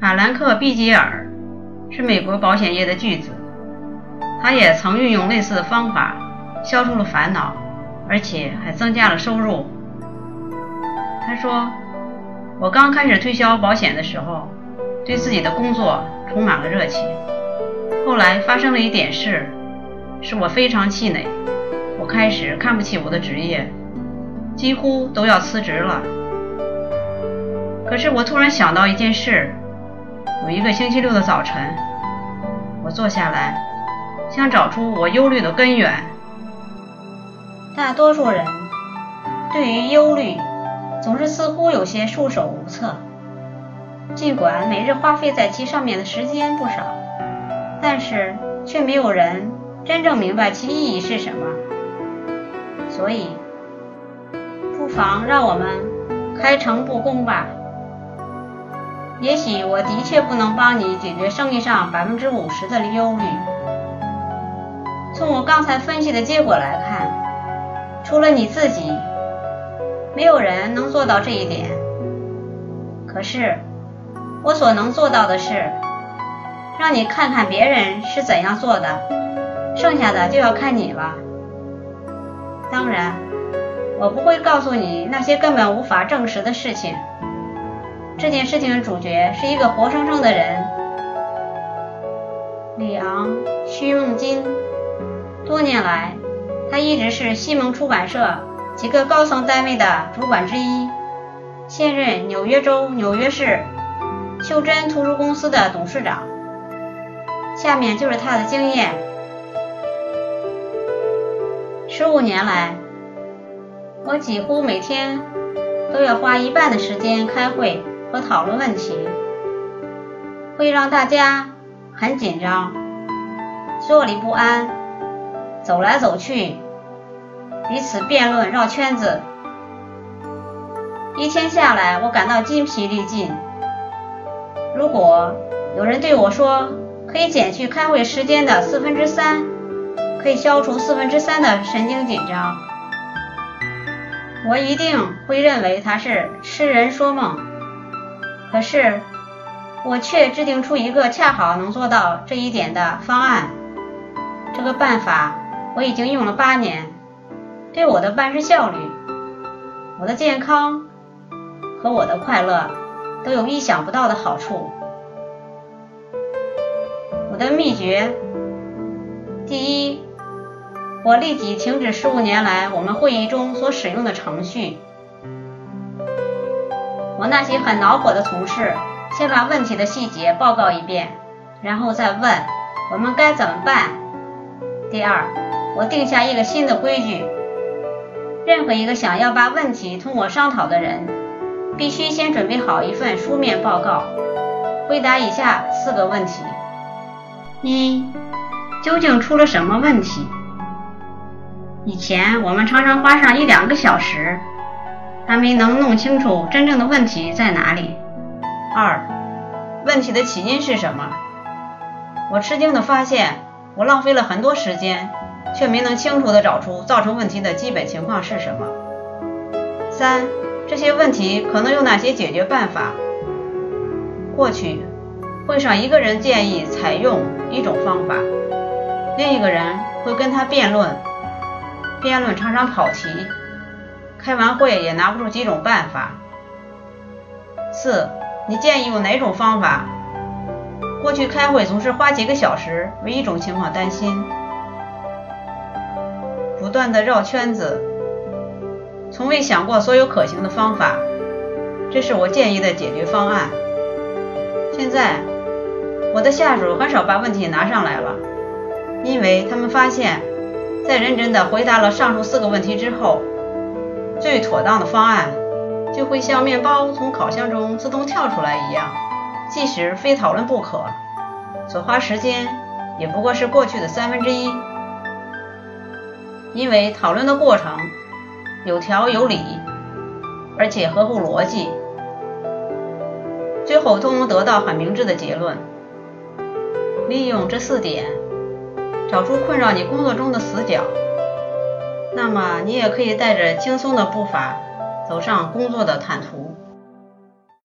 法兰克·毕吉尔是美国保险业的巨子，他也曾运用类似的方法消除了烦恼，而且还增加了收入。他说：“我刚开始推销保险的时候，对自己的工作充满了热情。后来发生了一点事，使我非常气馁。我开始看不起我的职业，几乎都要辞职了。可是我突然想到一件事。”有一个星期六的早晨，我坐下来，想找出我忧虑的根源。大多数人对于忧虑总是似乎有些束手无策，尽管每日花费在其上面的时间不少，但是却没有人真正明白其意义是什么。所以，不妨让我们开诚布公吧。也许我的确不能帮你解决生意上百分之五十的忧虑。从我刚才分析的结果来看，除了你自己，没有人能做到这一点。可是，我所能做到的是，让你看看别人是怎样做的，剩下的就要看你了。当然，我不会告诉你那些根本无法证实的事情。这件事情的主角是一个活生生的人，李昂·徐梦金。多年来，他一直是西蒙出版社几个高层单位的主管之一，现任纽约州纽约市袖珍图书公司的董事长。下面就是他的经验：十五年来，我几乎每天都要花一半的时间开会。和讨论问题会让大家很紧张，坐立不安，走来走去，彼此辩论绕圈子。一天下来，我感到筋疲力尽。如果有人对我说可以减去开会时间的四分之三，可以消除四分之三的神经紧张，我一定会认为他是痴人说梦。可是，我却制定出一个恰好能做到这一点的方案。这个办法我已经用了八年，对我的办事效率、我的健康和我的快乐都有意想不到的好处。我的秘诀：第一，我立即停止十五年来我们会议中所使用的程序。我那些很恼火的同事，先把问题的细节报告一遍，然后再问我们该怎么办。第二，我定下一个新的规矩：任何一个想要把问题同我商讨的人，必须先准备好一份书面报告，回答以下四个问题：一、究竟出了什么问题？以前我们常常花上一两个小时。还没能弄清楚真正的问题在哪里。二，问题的起因是什么？我吃惊地发现，我浪费了很多时间，却没能清楚地找出造成问题的基本情况是什么。三，这些问题可能有哪些解决办法？过去，会上一个人建议采用一种方法，另一个人会跟他辩论，辩论常常跑题。开完会也拿不出几种办法。四，你建议用哪种方法？过去开会总是花几个小时为一种情况担心，不断的绕圈子，从未想过所有可行的方法。这是我建议的解决方案。现在，我的下属很少把问题拿上来了，因为他们发现，在认真的回答了上述四个问题之后。最妥当的方案就会像面包从烤箱中自动跳出来一样，即使非讨论不可，所花时间也不过是过去的三分之一。因为讨论的过程有条有理，而且合乎逻辑，最后都能得到很明智的结论。利用这四点，找出困扰你工作中的死角。那么，你也可以带着轻松的步伐走上工作的坦途。